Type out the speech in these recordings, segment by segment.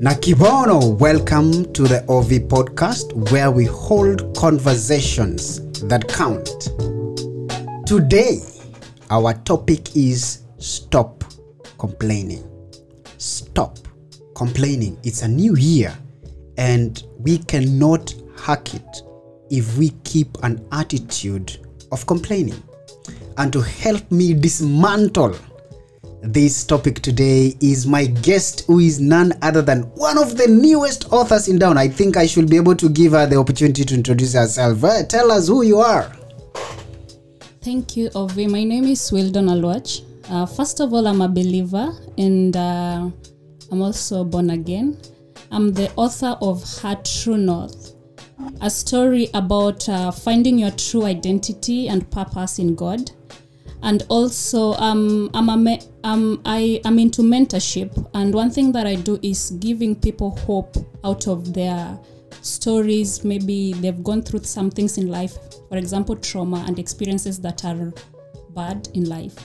Nakibono, welcome to the OV podcast where we hold conversations that count. Today, our topic is stop complaining. Stop complaining. It's a new year and we cannot hack it if we keep an attitude of complaining. And to help me dismantle this topic today is my guest, who is none other than one of the newest authors in Down. I think I should be able to give her the opportunity to introduce herself. Uh, tell us who you are. Thank you, Ovi. My name is Wildon Alwach. Uh, first of all, I'm a believer and uh, I'm also born again. I'm the author of Her True North, a story about uh, finding your true identity and purpose in God. And also, um, I'm a me- um, I am into mentorship, and one thing that I do is giving people hope out of their stories. Maybe they've gone through some things in life, for example, trauma and experiences that are bad in life.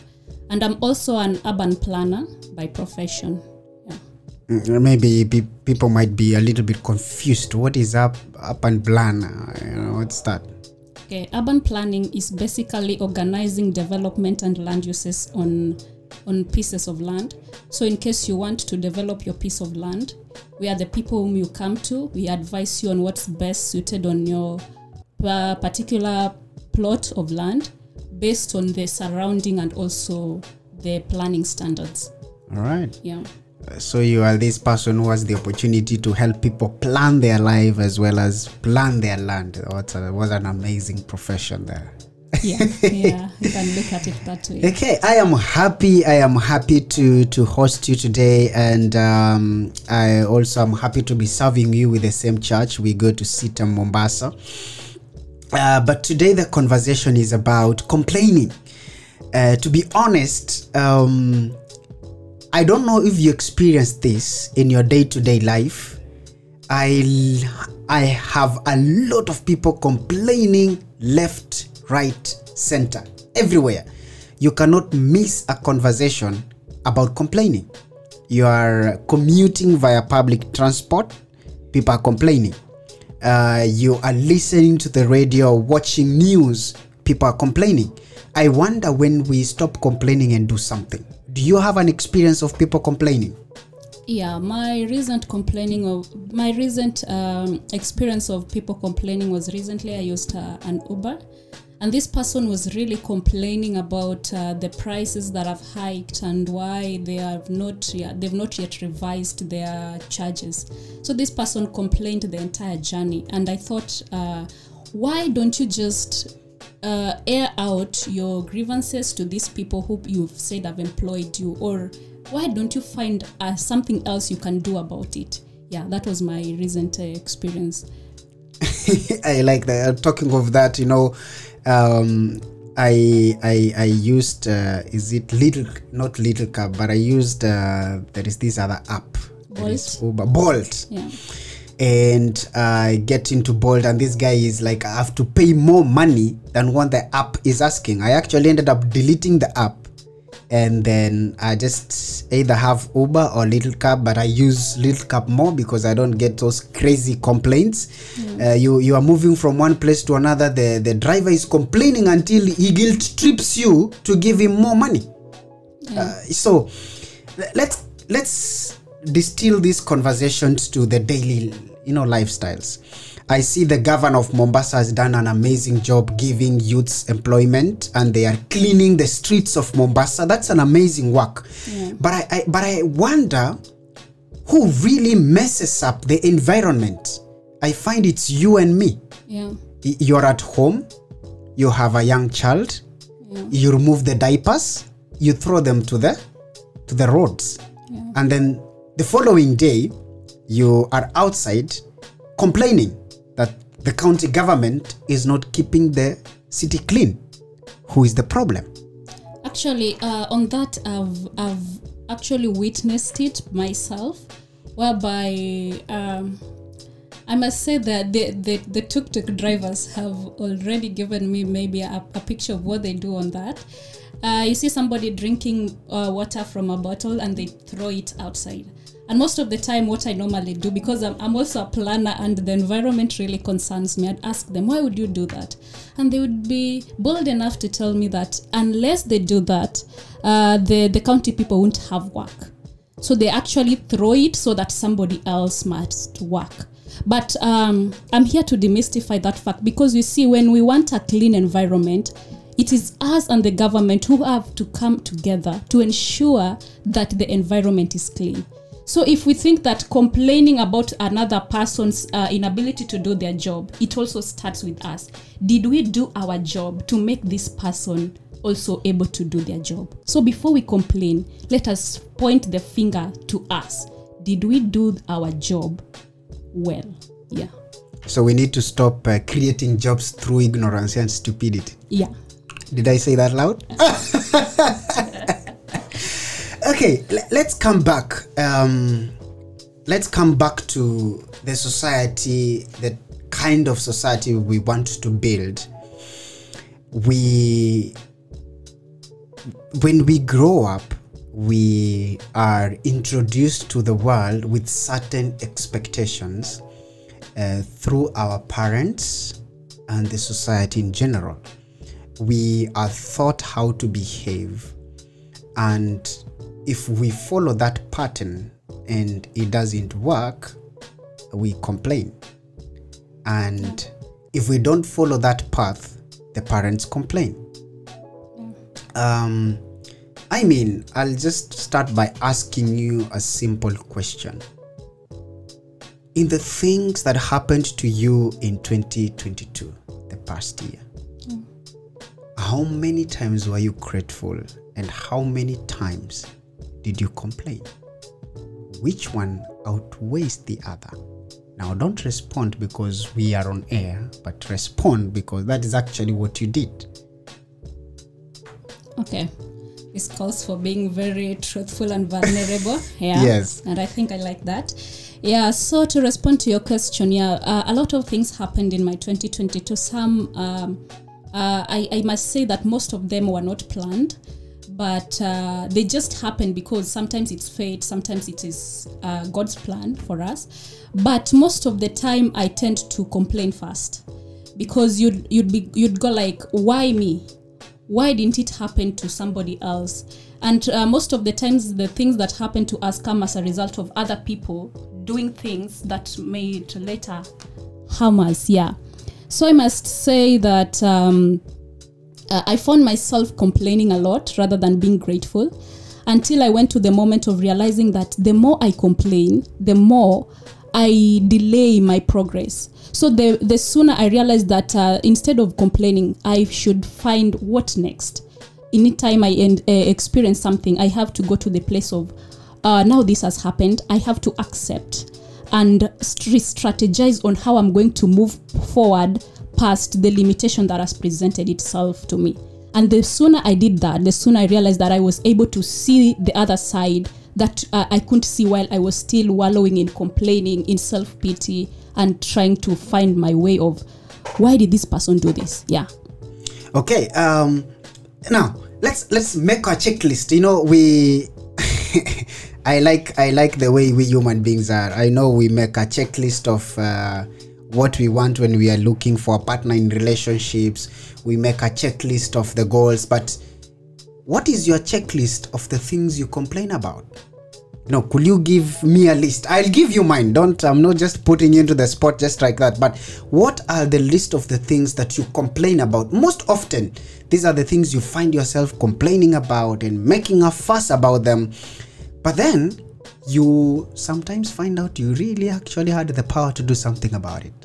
And I'm also an urban planner by profession. Yeah. Mm, Maybe people might be a little bit confused. What is up, up and plan? Uh, You know, what's that? Okay, urban planning is basically organizing development and land uses on on pieces of land. So in case you want to develop your piece of land, we are the people whom you come to. We advise you on what's best suited on your uh, particular plot of land based on the surrounding and also the planning standards. All right. Yeah. So you are this person who has the opportunity to help people plan their life as well as plan their land. What, a, what an amazing profession there. Yeah. yeah. You can look at it that way. Okay, I am happy. I am happy to to host you today, and um, I also am happy to be serving you with the same church. We go to CITAM Mombasa, uh, but today the conversation is about complaining. Uh, to be honest, um, I don't know if you experience this in your day-to-day life. I I have a lot of people complaining left, right, center, everywhere. You cannot miss a conversation about complaining. You are commuting via public transport, people are complaining. Uh, you are listening to the radio, watching news, people are complaining. I wonder when we stop complaining and do something. Do you have an experience of people complaining? Yeah, my recent complaining of my recent um, experience of people complaining was recently I used uh, an Uber, and this person was really complaining about uh, the prices that have hiked and why they have not yet, they've not yet revised their charges. So this person complained the entire journey, and I thought, uh, why don't you just uh, air out your grievances to these people who you've said have employed you or why don't you find uh, something else you can do about it yeah that was my recent uh, experience I like that. Talking of that, you know, um, I I I used uh, is it little not little cab, but I used uh, there is this other app. Bolt. is Uber Bolt. yeah And I get into Bolt, and this guy is like, I have to pay more money than what the app is asking. I actually ended up deleting the app, and then I just either have Uber or Little Cab, but I use Little Cab more because I don't get those crazy complaints. Uh, you you are moving from one place to another. The the driver is complaining until he guilt trips you to give him more money. Uh, so le- let's let's distill these conversations to the daily you know lifestyles i see the governor of mombasa has done an amazing job giving youths employment and they are cleaning the streets of mombasa. That's an amazing work. But I, I but i wonder who really messes up the environment. I find it's you and me. Yeah. You're at home you have a young child you remove the diapers you throw them to the to the roads. And then the following day you are outside complaining that the county government is not keeping the city clean who is the problem actually uh, on that I've, I've actually witnessed it myself whereby um, I must say that the, the, the tuk-tuk drivers have already given me maybe a, a picture of what they do on that. uh, you see somebody drinking uh, water from a bottle and they throw it outside. And most of the time, what I normally do, because I'm, I'm also a planner and the environment really concerns me, I'd ask them, why would you do that? And they would be bold enough to tell me that unless they do that, uh, the, the county people won't have work. So they actually throw it so that somebody else must work. But um, I'm here to demystify that fact because you see, when we want a clean environment, it is us and the government who have to come together to ensure that the environment is clean. So if we think that complaining about another person's uh, inability to do their job, it also starts with us. Did we do our job to make this person also able to do their job? So before we complain, let us point the finger to us. Did we do our job well? Yeah. So we need to stop uh, creating jobs through ignorance and stupidity. Yeah. Did I say that loud? okay, let's come back. Um, let's come back to the society, the kind of society we want to build. We, when we grow up, we are introduced to the world with certain expectations uh, through our parents and the society in general we are taught how to behave and if we follow that pattern and it doesn't work we complain. And if we don't follow that path the parents complain. Um, i mean i'll just start by asking you a simple question. In the things that happened to you in 2022 the past year how many times were you grateful and how many times did you complain? Which one outweighs the other? Now, don't respond because we are on air, but respond because that is actually what you did. Okay. This calls for being very truthful and vulnerable. Yeah. Yes. And I think I like that. Yeah. So to respond to your question, yeah, uh, a lot of things happened in my 2022. Some, um, uh, I, I must say that most of them were not planned, but uh, they just happen because sometimes it's fate, sometimes it is uh, God's plan for us. But most of the time, I tend to complain first because you'd you'd be you'd go like, why me? why didn't it happen to somebody else and uh, most of the times the things that happen to us come as a result of other people doing things that made later harm us yeah so i must say that um, uh, i found myself complaining a lot rather than being grateful until i went to the moment of realizing that the more i complain the more I delay my progress. So the the sooner I realize that uh, instead of complaining, I should find what next. Anytime I en- uh, experience something, I have to go to the place of uh, now this has happened. I have to accept and st- strategize on how I'm going to move forward past the limitation that has presented itself to me. And the sooner I did that, the sooner I realized that I was able to see the other side that uh, I couldn't see while I was still wallowing in complaining, in self pity, and trying to find my way of why did this person do this? Yeah. Okay. Um, now let's let's make a checklist. You know, we. I like I like the way we human beings are. I know we make a checklist of uh, what we want when we are looking for a partner in relationships. We make a checklist of the goals, but what is your checklist of the things you complain about? No, could you give me a list? I'll give you mine. Don't I'm not just putting you into the spot just like that. But what are the list of the things that you complain about? Most often, these are the things you find yourself complaining about and making a fuss about them. But then you sometimes find out you really actually had the power to do something about it.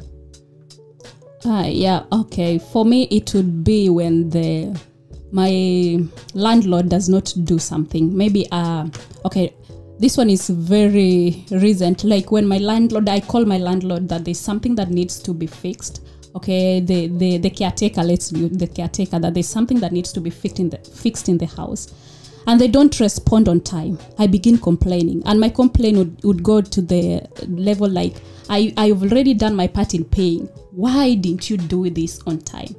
Uh, yeah, okay. For me, it would be when the my landlord does not do something. Maybe, uh, okay, this one is very recent. Like when my landlord, I call my landlord that there's something that needs to be fixed. Okay, the the, the caretaker, let's the caretaker that there's something that needs to be fixed in the fixed in the house. And they don't respond on time. I begin complaining, and my complaint would, would go to the level like, I, I've already done my part in paying. Why didn't you do this on time?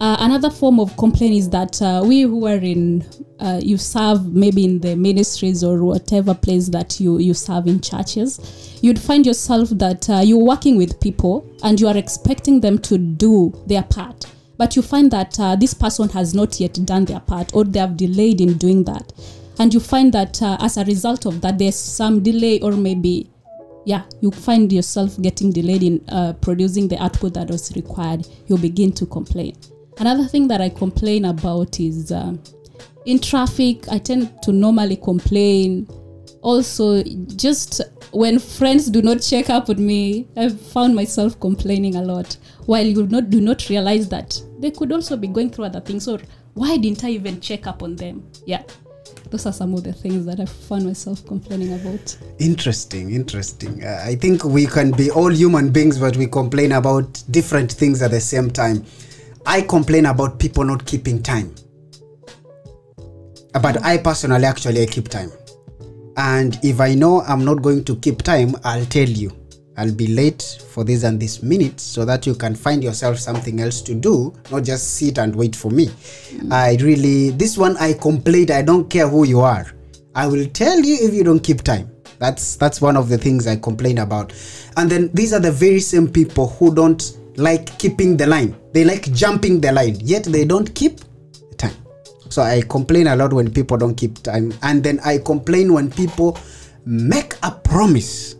uh, another form of complaint is that uh, we who are in uh, you serve maybe in the ministries or whatever place that you you serve in churches you'd find yourself that uh, you're working with people and you are expecting them to do their part but you find that uh, this person has not yet done their part or they have delayed in doing that. And you find that uh, as a result of that there's some delay or maybe yeah you find yourself getting delayed in uh, producing the output that was required. You begin to complain. Another thing that i complain about is uh, in traffic i tend to normally complain also just when friends do not check up on me i've found myself complaining a lot while you not do not realize that they could also be going through other things or why didn't i even check up on them yeah those are some of the things that i found myself complaining about Interesting, interesting. Uh, I think we can be all human beings, but we complain about different things at the same time. I complain about people not keeping time. But I personally actually I keep time. And if I know I'm not going to keep time, I'll tell you. I'll be late for this and this minute so that you can find yourself something else to do, not just sit and wait for me. I really, this one I complain, I don't care who you are. I will tell you if you don't keep time. That's that's one of the things I complain about. And then these are the very same people who don't like keeping the line. They like jumping the line, yet they don't keep. So I complain a lot when people don't keep time. And then I complain when people make a promise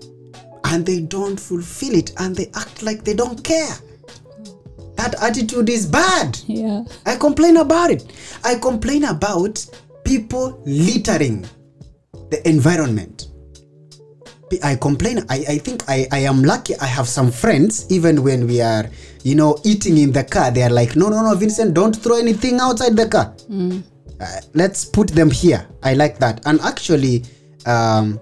and they don't fulfill it and they act like they don't care. That attitude is bad. yeah I complain about it. I complain about people littering the environment. I complain. I, I think I, I am lucky. I have some friends, even when we are, you know, eating in the car, they are like, no, no, no, Vincent, don't throw anything outside the car. Uh, let's put them here. I like that. And actually, um,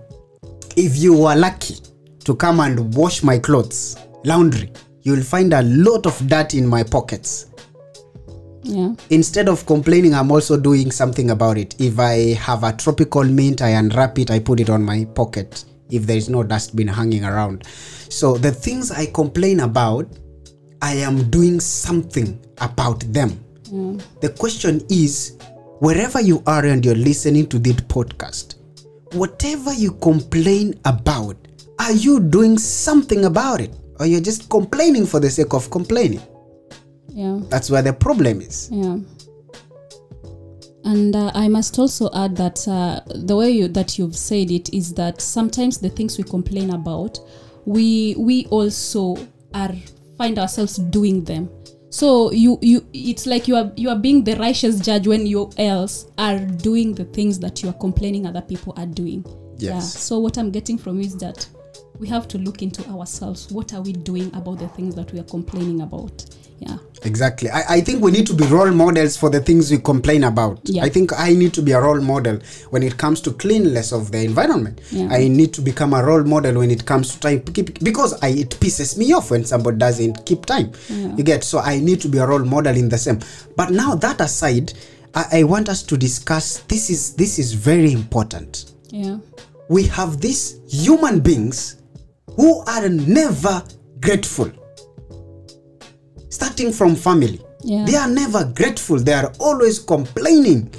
if you were lucky to come and wash my clothes, laundry, you'll find a lot of dirt in my pockets yeah instead of complaining i'm also doing something about it if i have a tropical mint i unwrap it i put it on my pocket if there is no dustbin hanging around. So the things i complain about i am doing something about them. Mm. The question is wherever you are and you're listening to this podcast whatever you complain about are you doing something about it? Or you're just complaining for the sake of complaining? Yeah. That's where the problem is. Yeah. And uh, I must also add that uh, the way you, that you've said it is that sometimes the things we complain about, we we also are find ourselves doing them. So you you it's like you are you are being the righteous judge when you else are doing the things that you are complaining other people are doing. Yeah. So what I'm getting from is that we have to look into ourselves. What are we doing about the things that we are complaining about? Yeah. Exactly. I, I think we need to be role models for the things we complain about. Yeah. I think I need to be a role model when it comes to cleanliness of the environment. Yeah. I need to become a role model when it comes to time because I it pisses me off when somebody doesn't keep time. Yeah. You get so I need to be a role model in the same. But now that aside, I, I want us to discuss this is this is very important. Yeah. We have these human beings who are never grateful starting from family Yeah. they are never grateful they are always complaining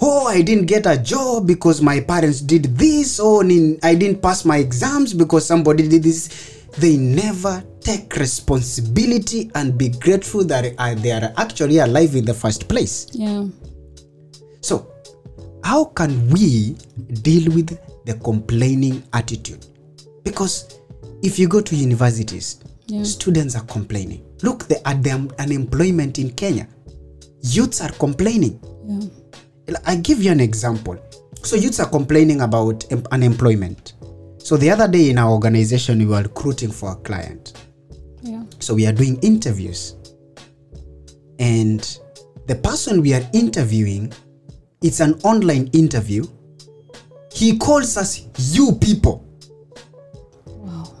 oh i didn't get a job because my parents did this oh i didn't pass my exams because somebody did this they never take responsibility and be grateful that they are actually alive in the first place Yeah. so, how can we deal with the complaining attitude? Because if you go to universities, Yeah. students are complaining. Look the, at the unemployment in Kenya. Youths are complaining. Yeah. I give you an example. So, youths are complaining about em- unemployment. So, the other day in our organization, we were recruiting for a client. Yeah. So we are doing interviews. And the person we are interviewing, it's an online interview. He calls us you people. Wow.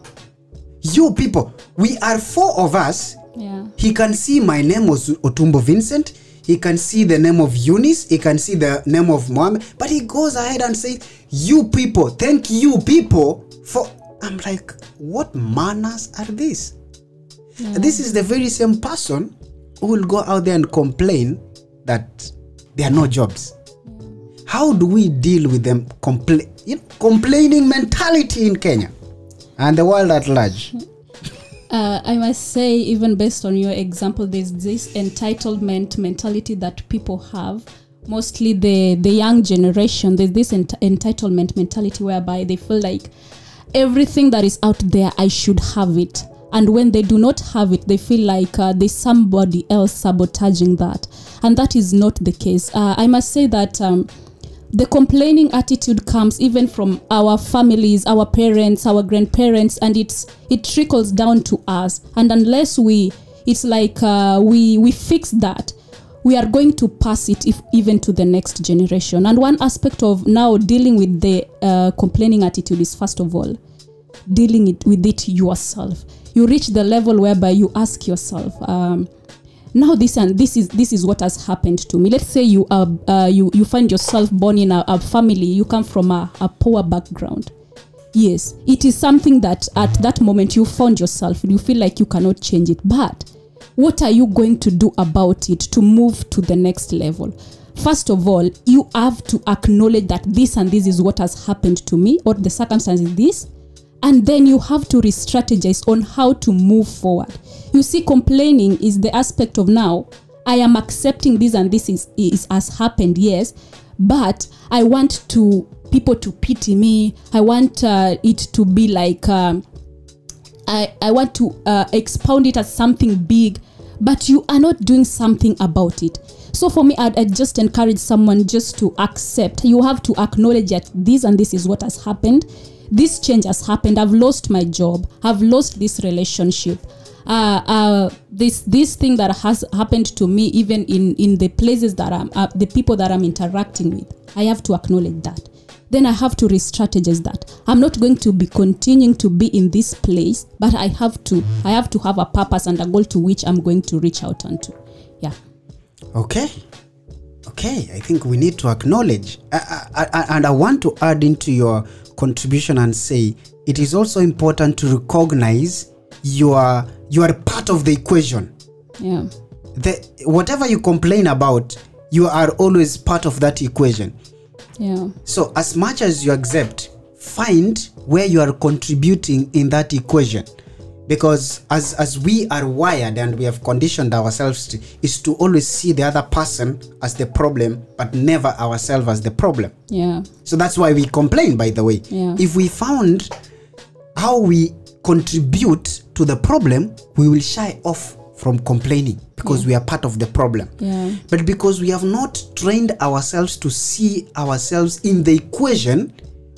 You people. We are four of us. Yeah. He can see my name was Otumbo Vincent. He can see the name of Eunice. He can see the name of Mohammed. But he goes ahead and says, You people, thank you people for. I'm like, what manners are these? This is the very same person who will go out there and complain that there are no jobs. How do we deal with them compla- you know, complaining mentality in Kenya and the world at large? Uh, I must say, even based on your example, there's this entitlement mentality that people have. Mostly the the young generation. There's this ent- entitlement mentality whereby they feel like everything that is out there, I should have it. And when they do not have it, they feel like uh, there's somebody else sabotaging that, and that is not the case. Uh, I must say that. Um, the complaining attitude comes even from our families our parents our grandparents and it's it trickles down to us. And unless we it's like uh, we we fix that we are going to pass it if, even to the next generation. And one aspect of now dealing with the uh, complaining attitude is first of all dealing it with it yourself. You reach the level whereby you ask yourself um, now this and this is this is what has happened to me. Let's say you are uh, you you find yourself born in a, a family you come from a, a poor background. Yes it is something that at that moment you found yourself and you feel like you cannot change it. But what are you going to do about it to move to the next level? First of all you have to acknowledge that this and this is what has happened to me or the circumstance is this and then you have to re-strategize on how to move forward you see complaining is the aspect of now i am accepting this and this is, is has happened yes but i want to people to pity me i want uh, it to be like um, I, I want to uh, expound it as something big, but you are not doing something about it. So for me, I'd, I'd just encourage someone just to accept. You have to acknowledge that this and this is what has happened. This change has happened. I've lost my job. I've lost this relationship. Uh, uh, this this thing that has happened to me, even in in the places that I'm, uh, the people that I'm interacting with, I have to acknowledge that then I have to re-strategize that. I'm not going to be continuing to be in this place, but I have to I have to have a purpose and a goal to which I'm going to reach out onto. Yeah. Okay. Okay, I think we need to acknowledge. I, I, I, and I want to add into your contribution and say it is also important to recognize you are you are part of the equation. Yeah. The, whatever you complain about, you are always part of that equation. Yeah. So, as much as you accept, find where you are contributing in that equation. Because as, as we are wired and we have conditioned ourselves to, is to always see the other person as the problem, but never ourselves as the problem. Yeah. So that's why we complain, by the way. Yeah. If we found how we contribute to the problem, we will shy off from complaining because we are part of the problem. Yeah. But because we have not trained ourselves to see ourselves in the equation,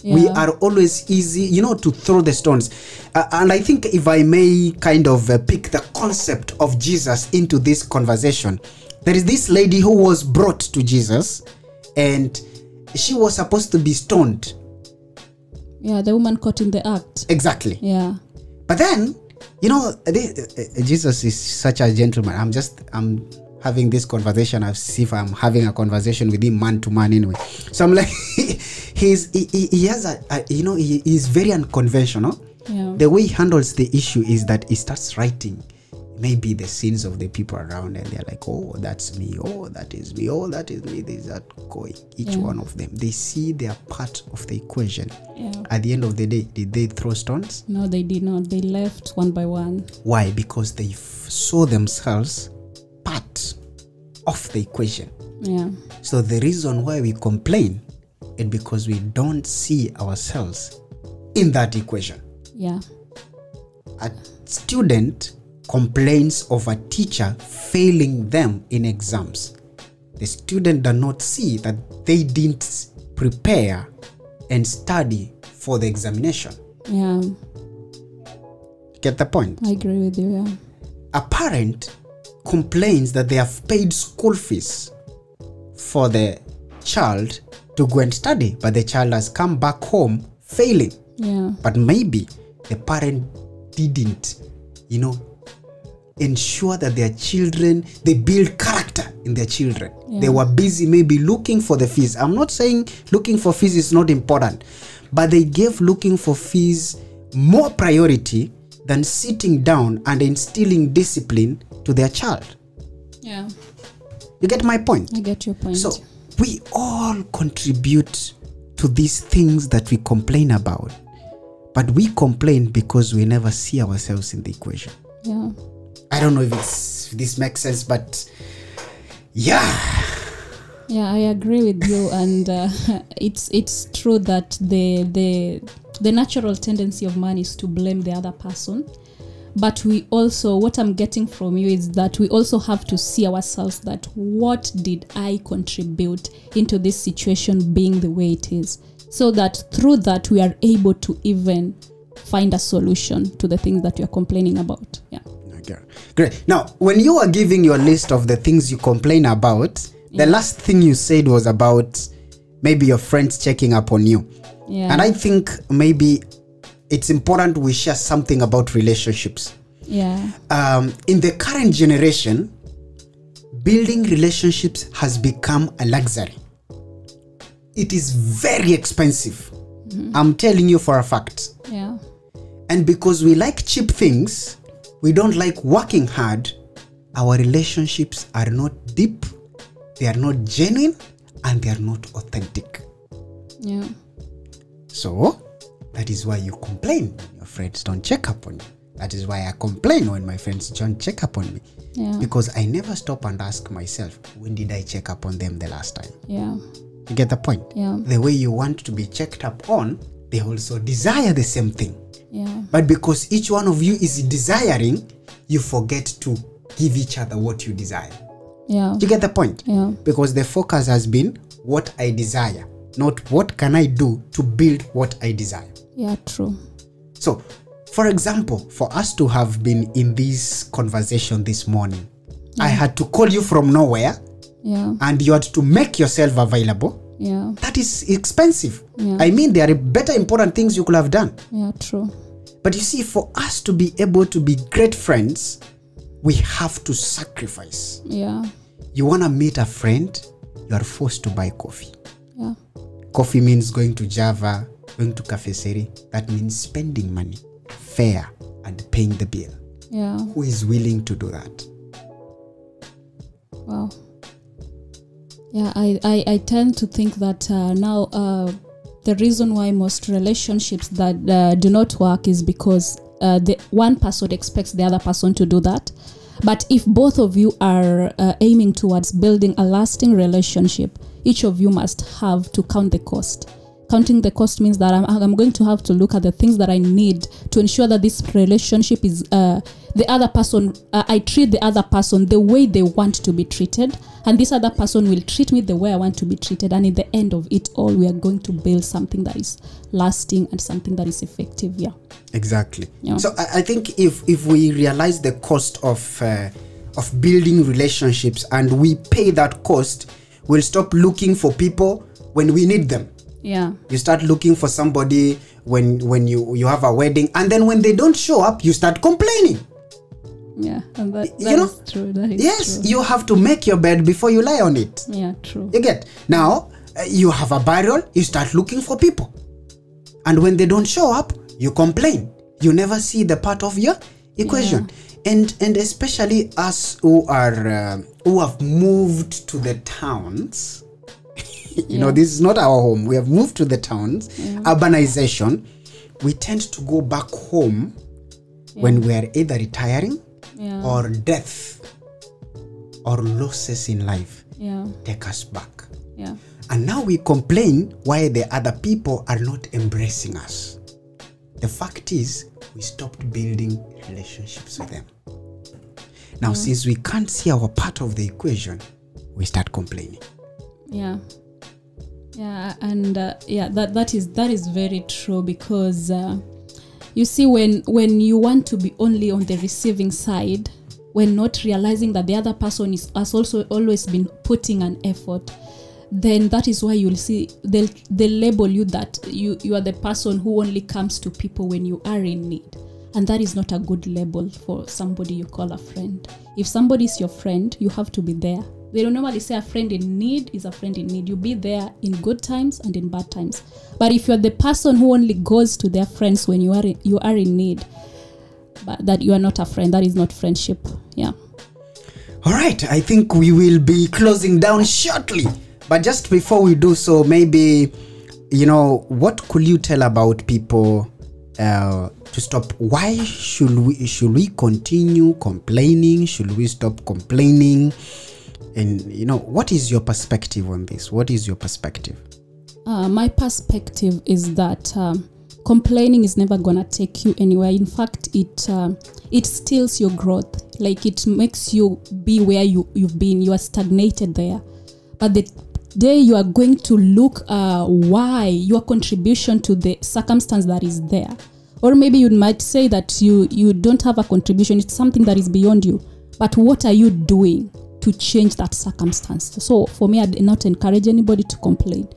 we are always easy, you know, to throw the stones. Uh, and I think if I may kind of uh, pick the concept of Jesus into this conversation, there is this lady who was brought to Jesus and she was supposed to be stoned. Yeah. The woman caught in the act. Exactly. Yeah. But then, you know, the- uh, Jesus is such a gentleman. I'm just, I'm having this conversation as if I'm having a conversation with him man to man anyway. So I'm like, he's, he, he, he has a, a, you know, he is very unconventional. Yeah. The way he handles the issue is that he starts writing maybe the sins of the people around and they're like, oh, that's me. Oh, that is me. Oh, that is me. these are going. Each Yeah. one of them. They see their part of the equation. Yeah. At the end of the day, did they throw stones? No, they did not. They left one by one. Why? Because they f- saw themselves part of the equation. Yeah. So the reason why we complain is because we don't see ourselves in that equation. Yeah. A student complains of a teacher failing them in exams. The student does not see that they didn't prepare and study for the examination. Yeah. Get the point? I agree with you. Yeah. a parent complains that they have paid school fees for the child to go and study, but the child has come back home failing. Yeah. But maybe the parent didn't, you know, ensure that their children they build character in their children. They were busy maybe looking for the fees. I'm not saying looking for fees is not important, but they gave looking for fees more priority than sitting down and instilling discipline to their child. Yeah. You get my point? I get your point. So we all contribute to these things that we complain about. But we complain because we never see ourselves in the equation. yeah. I don't know if if this makes sense, but yeah. Yeah, I agree with you, and uh, it's it's true that the the the natural tendency of man is to blame the other person, but we also what I'm getting from you is that we also have to see ourselves that what did I contribute into this situation being the way it is, so that through that we are able to even find a solution to the things that we are complaining about. Yeah. Okay. Great. Now, when you were giving your list of the things you complain about, the last thing you said was about maybe your friends checking up on you. Yeah. And I think maybe it's important we share something about relationships. yeah. Um, in the current generation, building relationships has become a luxury. It is very expensive. I'm telling you for a fact. Yeah. And because we like cheap things, we don't like working hard, our relationships are not deep, they are not genuine, and they are not authentic. Yeah. So, that is why you complain when your friends don't check up on you. That is why I complain when my friends don't check up on me. Yeah. Because I never stop and ask myself, when did I check up on them the last time? Yeah. You get the point? Yeah. The way you want to be checked up on, they also desire the same thing. Yeah. But because each one of you is desiring, you forget to give each other what you desire. Yeah. You get the point? Yeah. Because the focus has been what I desire, not what can I do to build what I desire. Yeah. True. So, for example, for us to have been in this conversation this morning, I had to call you from nowhere Yeah. and you had to make yourself available. Yeah. That is expensive. Yeah. I mean, there are better important things you could have done. Yeah. True. But you see, for us to be able to be great friends, we have to sacrifice. Yeah. You want to meet a friend, you are forced to buy coffee. Coffee means going to Java, going to Cafe Seri. That means spending money, fare, and paying the bill. Yeah. Who is willing to do that? Wow. Yeah, I, I, I tend to think that uh, now uh, the reason why most relationships that uh, do not work is because uh, the one person expects the other person to do that. But if both of you are uh, aiming towards building a lasting relationship, each of you must have to count the cost. Counting the cost means that I'm, I'm going to have to look at the things that I need to ensure that this relationship is uh, the other person, uh, I treat the other person the way they want to be treated, and this other person will treat me the way I want to be treated. And in the end of it all, we are going to build something that is lasting and something that is effective. Yeah. Exactly. Yeah. So I, I think if if we realize the cost of uh, of building relationships and we pay that cost, we'll stop looking for people when we need them. Yeah. You start looking for somebody when when you you have a wedding, and then when they don't show up, you start complaining. Yeah. And that, You that know, is true. That Yes, true. you have to make your bed before you lie on it. Yeah, true. You get now uh, you have a burial, you start looking for people, and when they don't show up, you complain. You never see the part of your equation, and and especially us who are uh, who have moved to the towns. you know, this is not our home. We have moved to the towns. Urbanization. We tend to go back home when we are either retiring Yeah. or death or losses in life Yeah. take us back. Yeah. And now we complain why the other people are not embracing us. The fact is, we stopped building relationships with them. Now, since we can't see our part of the equation, we start complaining. yeah yeah and uh, yeah that that is that is very true because uh, you see when when you want to be only on the receiving side when not realizing that the other person is has also always been putting an effort then that is why you'll see they'll they'll label you that you you are the person who only comes to people when you are in need. And that is not a good label for somebody you call a friend. If somebody is your friend you have to be there. They don't normally say a friend in need is a friend in need. You be there in good times and in bad times. But if you're the person who only goes to their friends when you are in, you are in need but that you are not a friend that is not friendship. Yeah. All right, I think we will be closing down shortly. But just before we do so, maybe, you know, what could you tell about people uh, to stop? Why should we should we continue complaining? Should we stop complaining? And you know, what is your perspective on this? What is your perspective? Uh, my perspective is that um, complaining is never gonna take you anywhere. In fact, it um it steals your growth. Like it makes you be where you you've been. You are stagnated there. But the day you are going to look uh, why your contribution to the circumstance that is there, or maybe you might say that you you don't have a contribution. It's something that is beyond you. But what are you doing to change that circumstance? So for me, I'd not encourage anybody to complain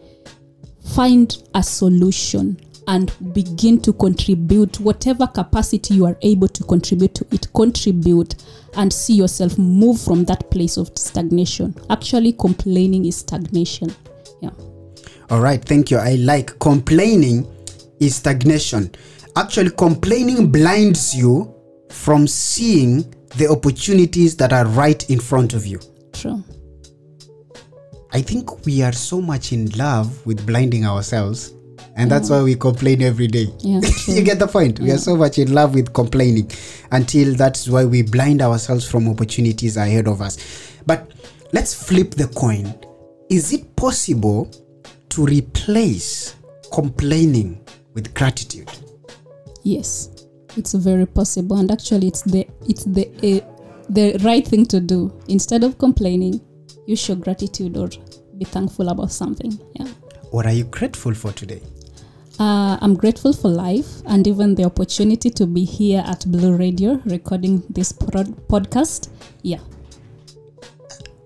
find a solution and begin to contribute whatever capacity you are able to contribute to it contribute and see yourself move from that place of stagnation actually complaining is stagnation yeah All right, thank you. I like complaining is stagnation. Actually, complaining blinds you from seeing the opportunities that are right in front of you. true I think we are so much in love with blinding ourselves, and that's why we complain every day. yeah you get the point? We are so much in love with complaining until that's why we blind ourselves from opportunities ahead of us. But let's flip the coin. Is it possible to replace complaining with gratitude? yes it's very possible and actually it's the it's the uh, the right thing to do instead of complaining you show gratitude or be thankful about something yeah What are you grateful for today? Uh, I'm grateful for life and even the opportunity to be here at Blue Radio recording this prod- podcast. Yeah.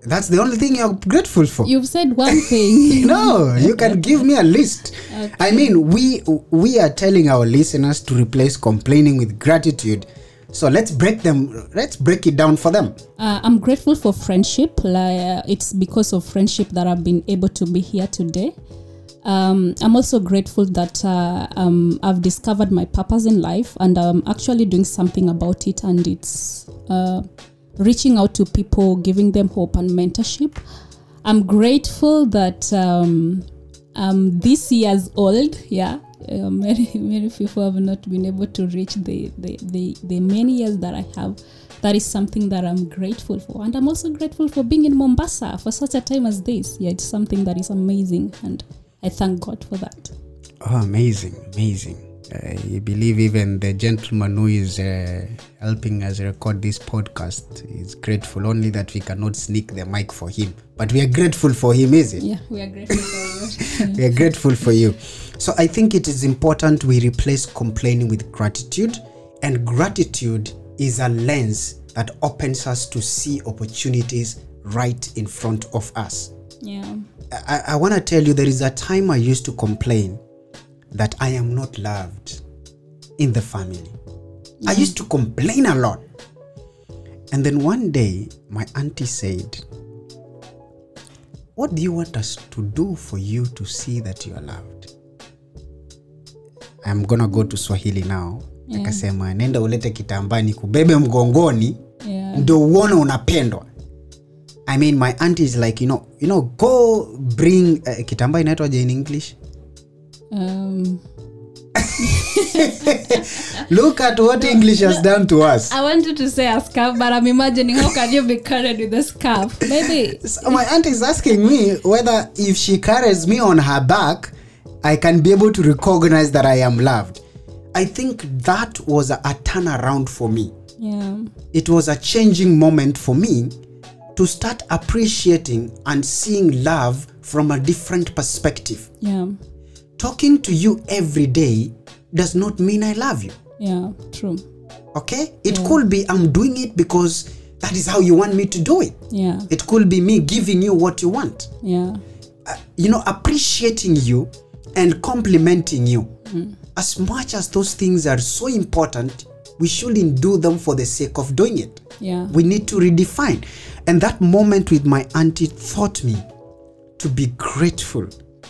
That's the only thing you're grateful for. You've said one thing. no, you can give me a list. I mean, we we are telling our listeners to replace complaining with gratitude. So let's break them. Let's break it down for them. Uh, I'm grateful for friendship. Like, uh, it's because of friendship that I've been able to be here today. Um, I'm also grateful that uh, um, I've discovered my purpose in life and I'm actually doing something about it, and it's uh, reaching out to people, giving them hope and mentorship. I'm grateful that um, I'm this years old. Yeah, uh, many many people have not been able to reach the, the the the many years that I have. That is something that I'm grateful for, and I'm also grateful for being in Mombasa for such a time as this. Yeah, it's something that is amazing, and I thank God for that. Oh, amazing, amazing. I believe even the gentleman who is uh, helping us record this podcast is grateful only that we cannot sneak the mic for him. But we are grateful for him, is it? Yeah, we are grateful for that. we are grateful for you. So I think it is important we replace complaining with gratitude, and gratitude is a lens that opens us to see opportunities right in front of us. yeah, I, I want to tell you there is a time I used to complain that I am not loved in the family. I used to complain a lot. And then one day, my auntie said, What do you want us to do for you to see that you are loved? I'm gonna go to Swahili now. Yeah. Akasema, nenda ulete kitambaa nikubebe mgongoni yeah, ndo uone unapendwa i mean my aunt is like you know you know go bring uh, kitamba inaitwaje in english um, look at what english has done to us I wanted to say a scarf, but I'm imagining how can you be carried with a scarf? Maybe. so my aunt is asking me whether if she carries me on her back i can be able to recognize that i am loved i think that was a, a turnaround for me Yeah. it was a changing moment for me to start appreciating and seeing love from a different perspective Yeah. talking to you every day does not mean I love you. Yeah. True. Okay? It could be I'm doing it because that is how you want me to do it. Yeah. It could be me giving you what you want. Yeah. Uh, you know, appreciating you and complimenting you. As much as those things are so important, we shouldn't do them for the sake of doing it. Yeah. We need to redefine. And that moment with my auntie taught me to be grateful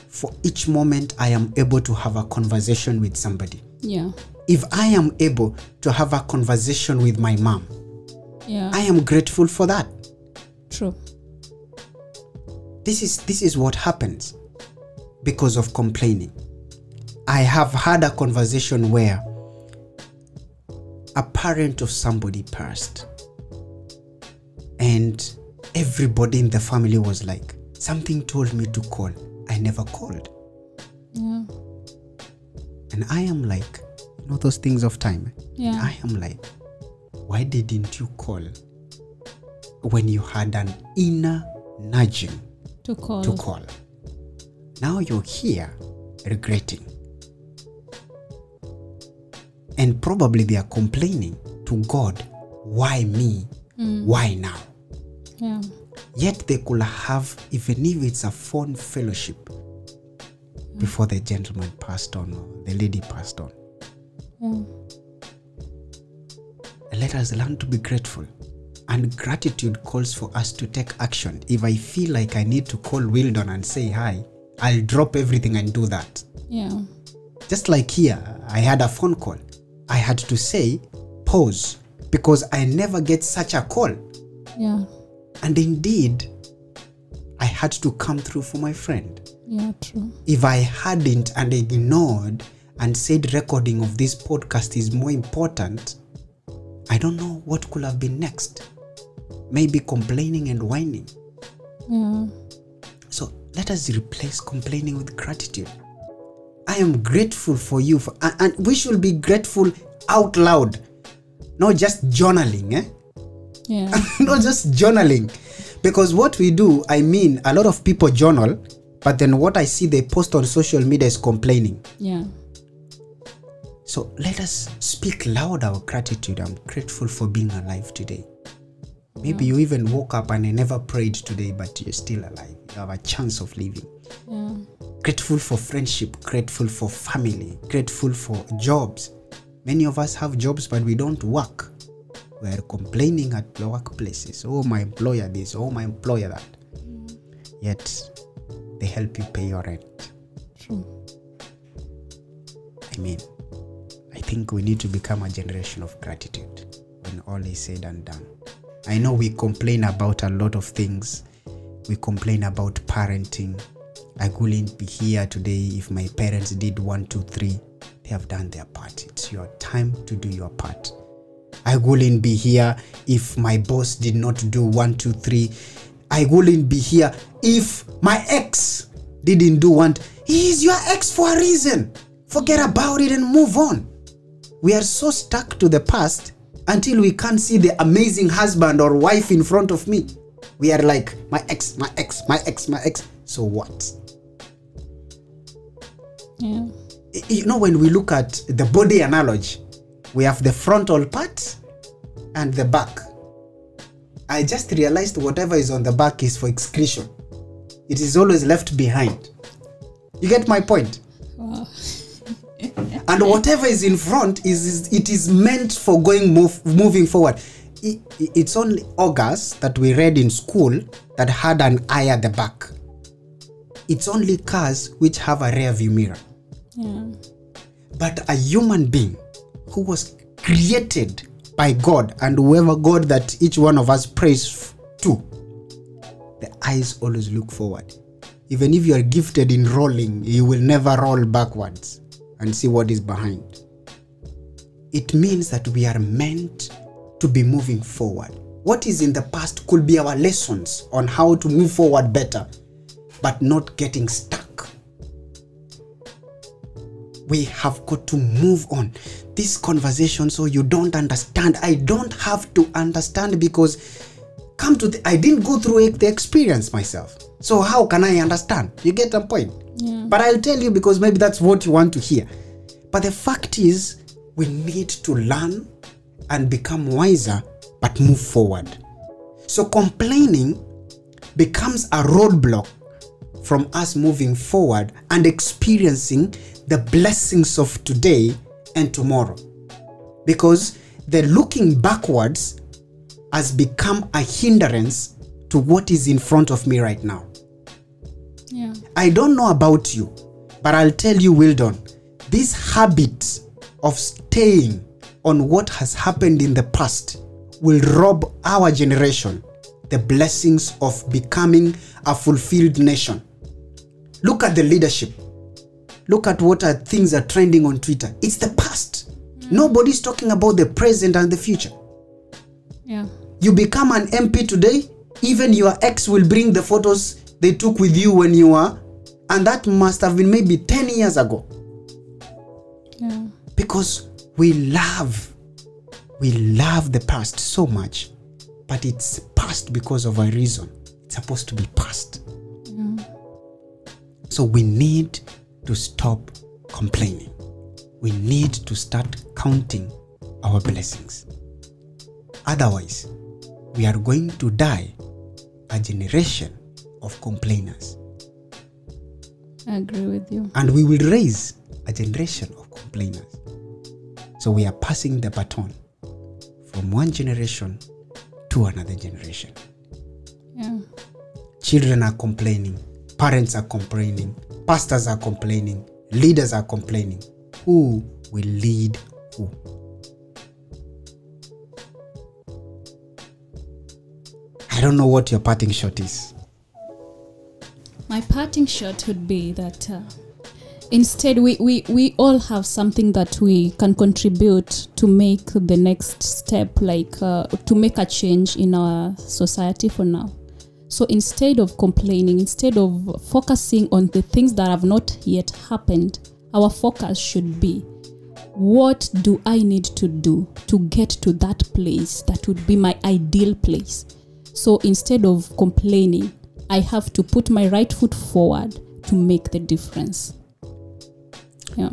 for each moment I am able to have a conversation with somebody. Yeah. If I am able to have a conversation with my mom, Yeah. I am grateful for that. True. this is this is what happens because of complaining i have had a conversation where a parent of somebody passed and everybody in the family was like something told me to call i never called Yeah. and i am like you know those things of time Yeah. i am like why didn't you call when you had an inner nudging to call. to call. Now you're here regretting. And probably they are complaining to God, why me? Why now? Yeah. Yet they could have, even if it's a phone fellowship, before the gentleman passed on or the lady passed on. mm. Let us learn to be grateful. And gratitude calls for us to take action. If I feel like I need to call Wildon and say hi, I'll drop everything and do that. Yeah. Just like here, I had a phone call. I had to say pause because I never get such a call. Yeah. And indeed, I had to come through for my friend. Yeah. True. If I hadn't and ignored and said recording of this podcast is more important, I don't know what could have been next. Maybe complaining and whining. Yeah. So let us replace complaining with gratitude. I am grateful for you, for, and, and we should be grateful out loud, not just journaling, eh? Yeah. not just journaling. Because what we do, I mean, a lot of people journal, but then what I see they post on social media is complaining. yeah. So let us speak loud our gratitude. I'm grateful for being alive today. Maybe you even woke up and I never prayed today, but you're still alive. You have a chance of living. Yeah. grateful for friendship, grateful for family, grateful for jobs. Many of us have jobs, but we don't work. We are complaining at the workplaces. Oh, my employer this, oh, my employer that. Yet, they help you pay your rent. True. I mean, I think we need to become a generation of gratitude when all is said and done. I know we complain about a lot of things. We complain about parenting. I wouldn't be here today if my parents did one, two, three. They have done their part. It's your time to do your part. I wouldn't be here if my boss did not do one, two, three. I wouldn't be here if my ex didn't do one. He is your ex for a reason. Forget about it and move on. We are so stuck to the past until we can't see the amazing husband or wife in front of me. We are like, my ex, my ex, my ex, my ex. So what? Yeah. You know when we look at the body analogy we have the frontal part and the back. I just realized whatever is on the back is for excretion. It is always left behind. You get my point? Wow. and whatever is in front is, is it is meant for going move, moving forward. I- i- it's only august that we read in school that had an eye at the back. It's only cars which have a rear view mirror Yeah. but a human being who was created by God and whoever God that each one of us prays to, the eyes always look forward. Even if you are gifted in rolling, you will never roll backwards and see what is behind. It means that we are meant to be moving forward. What is in the past could be our lessons on how to move forward better, but not getting stuck we have got to move on. This conversation so you don't understand. I don't have to understand because come to the, i didn't go through the experience myself. So how can i understand? You get the point? Yeah. but i'll tell you because maybe that's what you want to hear. But the fact is we need to learn and become wiser but move forward. So complaining becomes a roadblock from us moving forward and experiencing the blessings of today and tomorrow. Because the looking backwards has become a hindrance to what is in front of me right now. Yeah. I don't know about you, but I'll tell you, Wildon, this habit of staying on what has happened in the past will rob our generation the blessings of becoming a fulfilled nation. Look at the leadership. Look at what are things are trending on Twitter. It's the past. Nobody's talking about the present and the future. Yeah. You become an MP today, even your ex will bring the photos they took with you when you were, and that must have been maybe 10 years ago. Yeah. Because we love, we love the past so much, but it's past because of a reason. It's supposed to be past. So we need to stop complaining. We need to start counting our blessings. Otherwise, we are going to die a generation of complainers. I agree with you. And we will raise a generation of complainers. So we are passing the baton from one generation to another generation. Yeah. Children are complaining, parents are complaining, pastors are complaining, leaders are complaining. Who will lead who? I don't know what your parting shot is. My parting shot would be that uh, instead we, we, we all have something that we can contribute to make the next step, like uh, to make a change in our society for now. So instead of complaining, instead of focusing on the things that have not yet happened, our focus should be what do I need to do to get to that place that would be my ideal place? So instead of complaining, I have to put my right foot forward to make the difference. Yeah.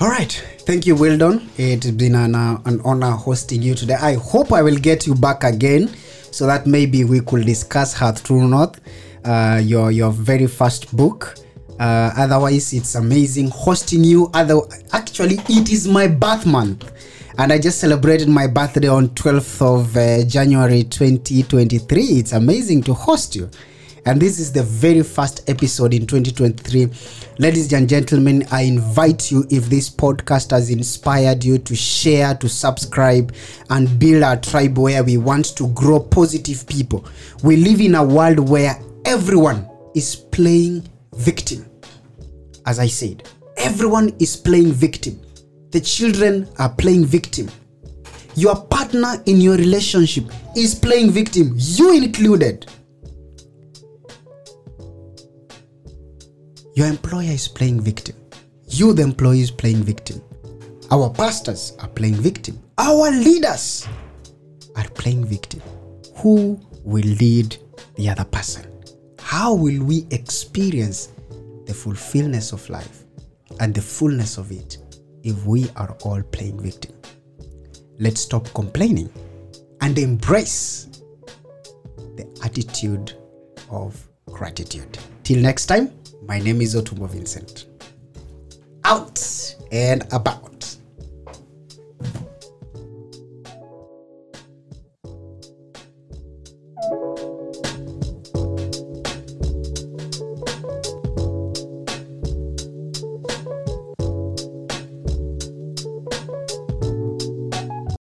All right. Thank you, Wildon. It's been an, uh, an honor hosting you today. I hope I will get you back again so that maybe we could discuss her True North, uh, your, your very first book. Uh, otherwise, it's amazing hosting you. Other, actually, it is my birth month. And I just celebrated my birthday on 12th of uh, January 2023. It's amazing to host you and this is the very first episode in 2023 ladies and gentlemen i invite you if this podcast has inspired you to share to subscribe and build our tribe where we want to grow positive people. We live in a world where everyone is playing victim. As i said everyone is playing victim. The children are playing victim. Your partner in your relationship is playing victim you included Your employer is playing victim. You, the employee, is playing victim. Our pastors are playing victim. Our leaders are playing victim. Who will lead the other person? How will we experience the fulfillment of life and the fullness of it if we are all playing victim? Let's stop complaining and embrace the attitude of gratitude. Till next time, my name is Otumbo Vincent. Out and about.